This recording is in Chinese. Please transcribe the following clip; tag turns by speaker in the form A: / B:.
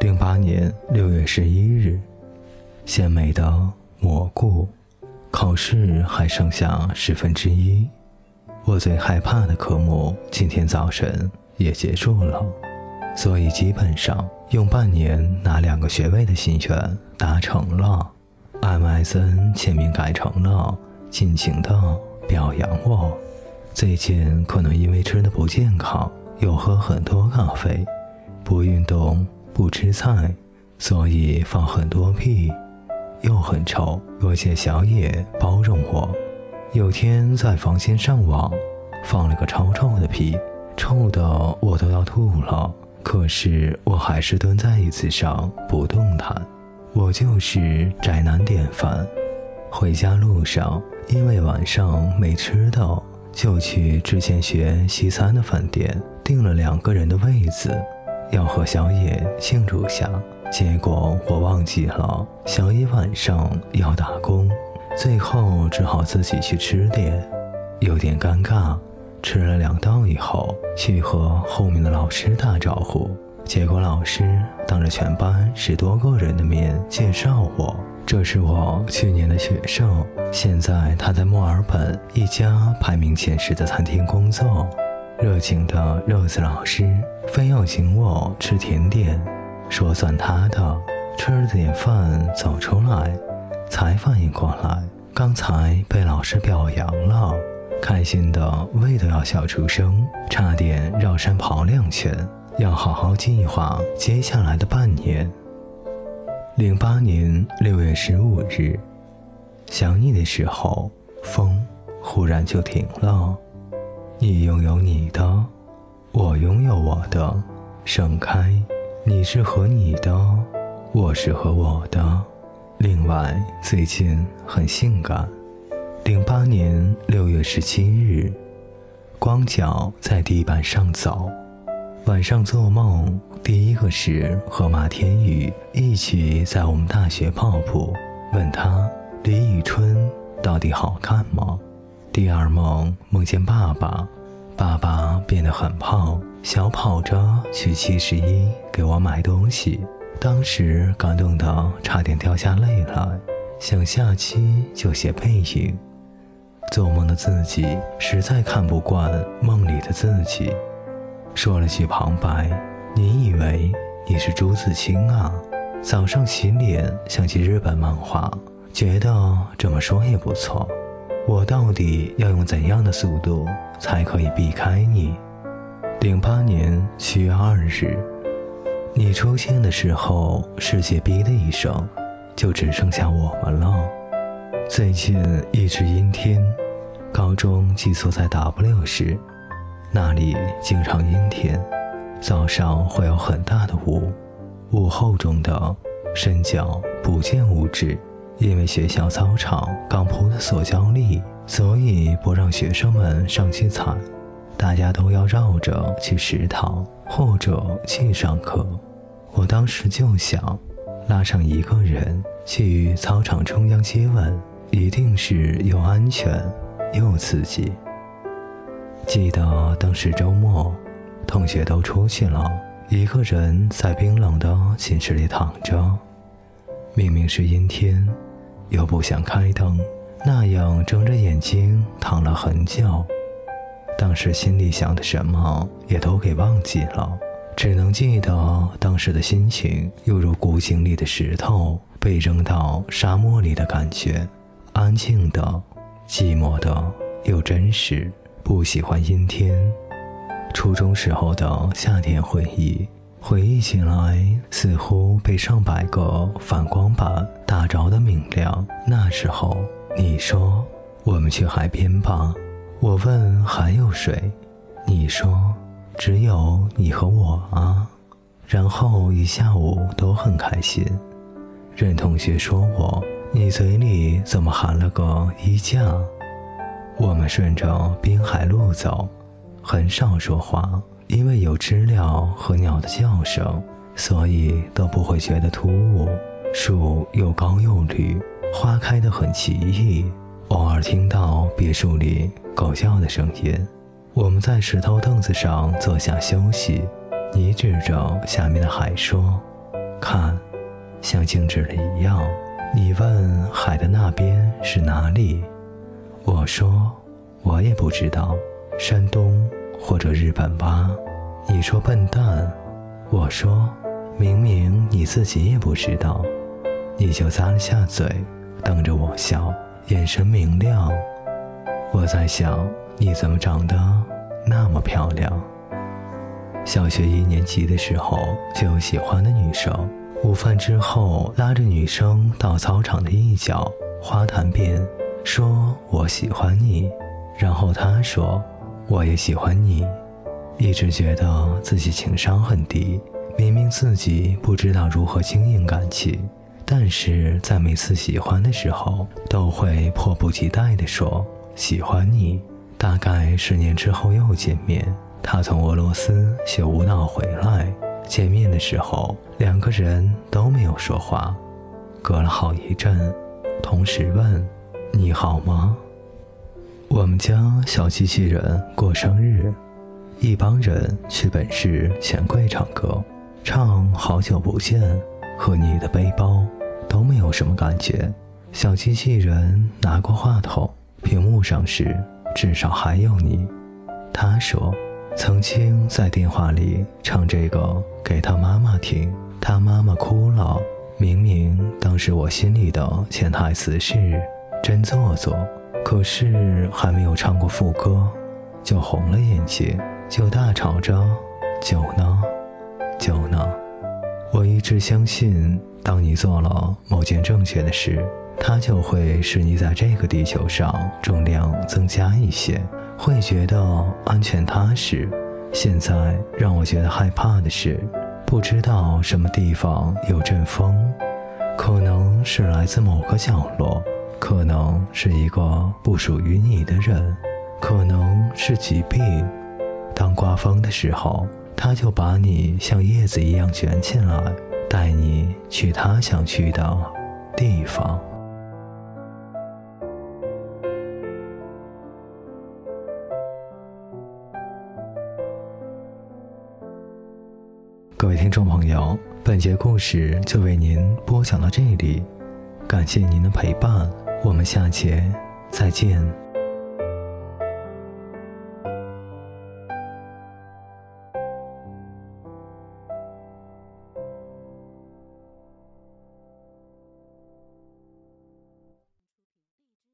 A: 零八年六月十一日，鲜美的蘑菇。考试还剩下十分之一，我最害怕的科目今天早晨也结束了，所以基本上用半年拿两个学位的心愿达成了。MSN 签名改成了尽情的表扬我。最近可能因为吃的不健康，又喝很多咖啡，不运动，不吃菜，所以放很多屁。又很臭，多谢小野包容我。有天在房间上网，放了个超臭的屁，臭的我都要吐了。可是我还是蹲在椅子上不动弹。我就是宅男典范。回家路上，因为晚上没吃到，就去之前学西餐的饭店订了两个人的位子，要和小野庆祝下。结果我忘记了，小野晚上要打工，最后只好自己去吃点，有点尴尬。吃了两道以后，去和后面的老师打招呼，结果老师当着全班十多个人的面介绍我，这是我去年的学生，现在他在墨尔本一家排名前十的餐厅工作。热情的 Rose 老师非要请我吃甜点。说算他的，吃了点饭走出来，才反应过来，刚才被老师表扬了，开心的胃都要笑出声，差点绕山跑两圈，要好好计划接下来的半年。零八年六月十五日，想你的时候，风忽然就停了，你拥有你的，我拥有我的，盛开。你是和你的，我是和我的。另外，最近很性感。零八年六月十七日，光脚在地板上走。晚上做梦，第一个是和马天宇一起在我们大学泡铺，问他李宇春到底好看吗？第二梦梦见爸爸，爸爸变得很胖。小跑着去七十一给我买东西，当时感动的差点掉下泪来，想下期就写背影。做梦的自己实在看不惯梦里的自己，说了句旁白：“你以为你是朱自清啊？”早上洗脸想起日本漫画，觉得这么说也不错。我到底要用怎样的速度才可以避开你？零八年七月二日，你出现的时候，世界“哔”的一声，就只剩下我们了。最近一直阴天，高中寄宿在 W 市，那里经常阴天，早上会有很大的雾，雾后中的身脚不见五指。因为学校操场刚铺的塑胶粒，所以不让学生们上去踩。大家都要绕着去食堂或者去上课，我当时就想，拉上一个人去操场中央接吻，一定是又安全又刺激。记得当时周末，同学都出去了，一个人在冰冷的寝室里躺着，明明是阴天，又不想开灯，那样睁着眼睛躺了很久。当时心里想的什么也都给忘记了，只能记得当时的心情，犹如古井里的石头被扔到沙漠里的感觉，安静的、寂寞的又真实。不喜欢阴天。初中时候的夏天回忆，回忆起来似乎被上百个反光板打着的明亮。那时候你说：“我们去海边吧。”我问还有谁？你说只有你和我啊。然后一下午都很开心。任同学说我，你嘴里怎么含了个衣架？我们顺着滨海路走，很少说话，因为有知了和鸟的叫声，所以都不会觉得突兀。树又高又绿，花开得很奇异。偶尔听到别墅里狗叫的声音，我们在石头凳子上坐下休息。你指着下面的海说：“看，像静止了一样。你问海的那边是哪里？我说我也不知道，山东或者日本吧。你说笨蛋，我说明明你自己也不知道。你就咂了下嘴，瞪着我笑，眼神明亮。我在想，你怎么长得那么漂亮？小学一年级的时候就有喜欢的女生，午饭之后拉着女生到操场的一角花坛边，说我喜欢你，然后她说我也喜欢你。一直觉得自己情商很低，明明自己不知道如何经营感情。但是在每次喜欢的时候，都会迫不及待地说喜欢你。大概十年之后又见面，他从俄罗斯学舞蹈回来。见面的时候，两个人都没有说话。隔了好一阵，同时问：“你好吗？”我们家小机器人过生日，一帮人去本市钱柜唱歌，唱好久不见和你的背包。都没有什么感觉。小机器人拿过话筒，屏幕上是“至少还有你”。他说：“曾经在电话里唱这个给他妈妈听，他妈妈哭了。明明当时我心里的潜台词是‘真做作’，可是还没有唱过副歌，就红了眼睛，就大吵着‘酒呢，酒呢’。我一直相信。”当你做了某件正确的事，它就会使你在这个地球上重量增加一些，会觉得安全踏实。现在让我觉得害怕的是，不知道什么地方有阵风，可能是来自某个角落，可能是一个不属于你的人，可能是疾病。当刮风的时候，它就把你像叶子一样卷起来。带你去他想去的地方。各位听众朋友，本节故事就为您播讲到这里，感谢您的陪伴，我们下节再见。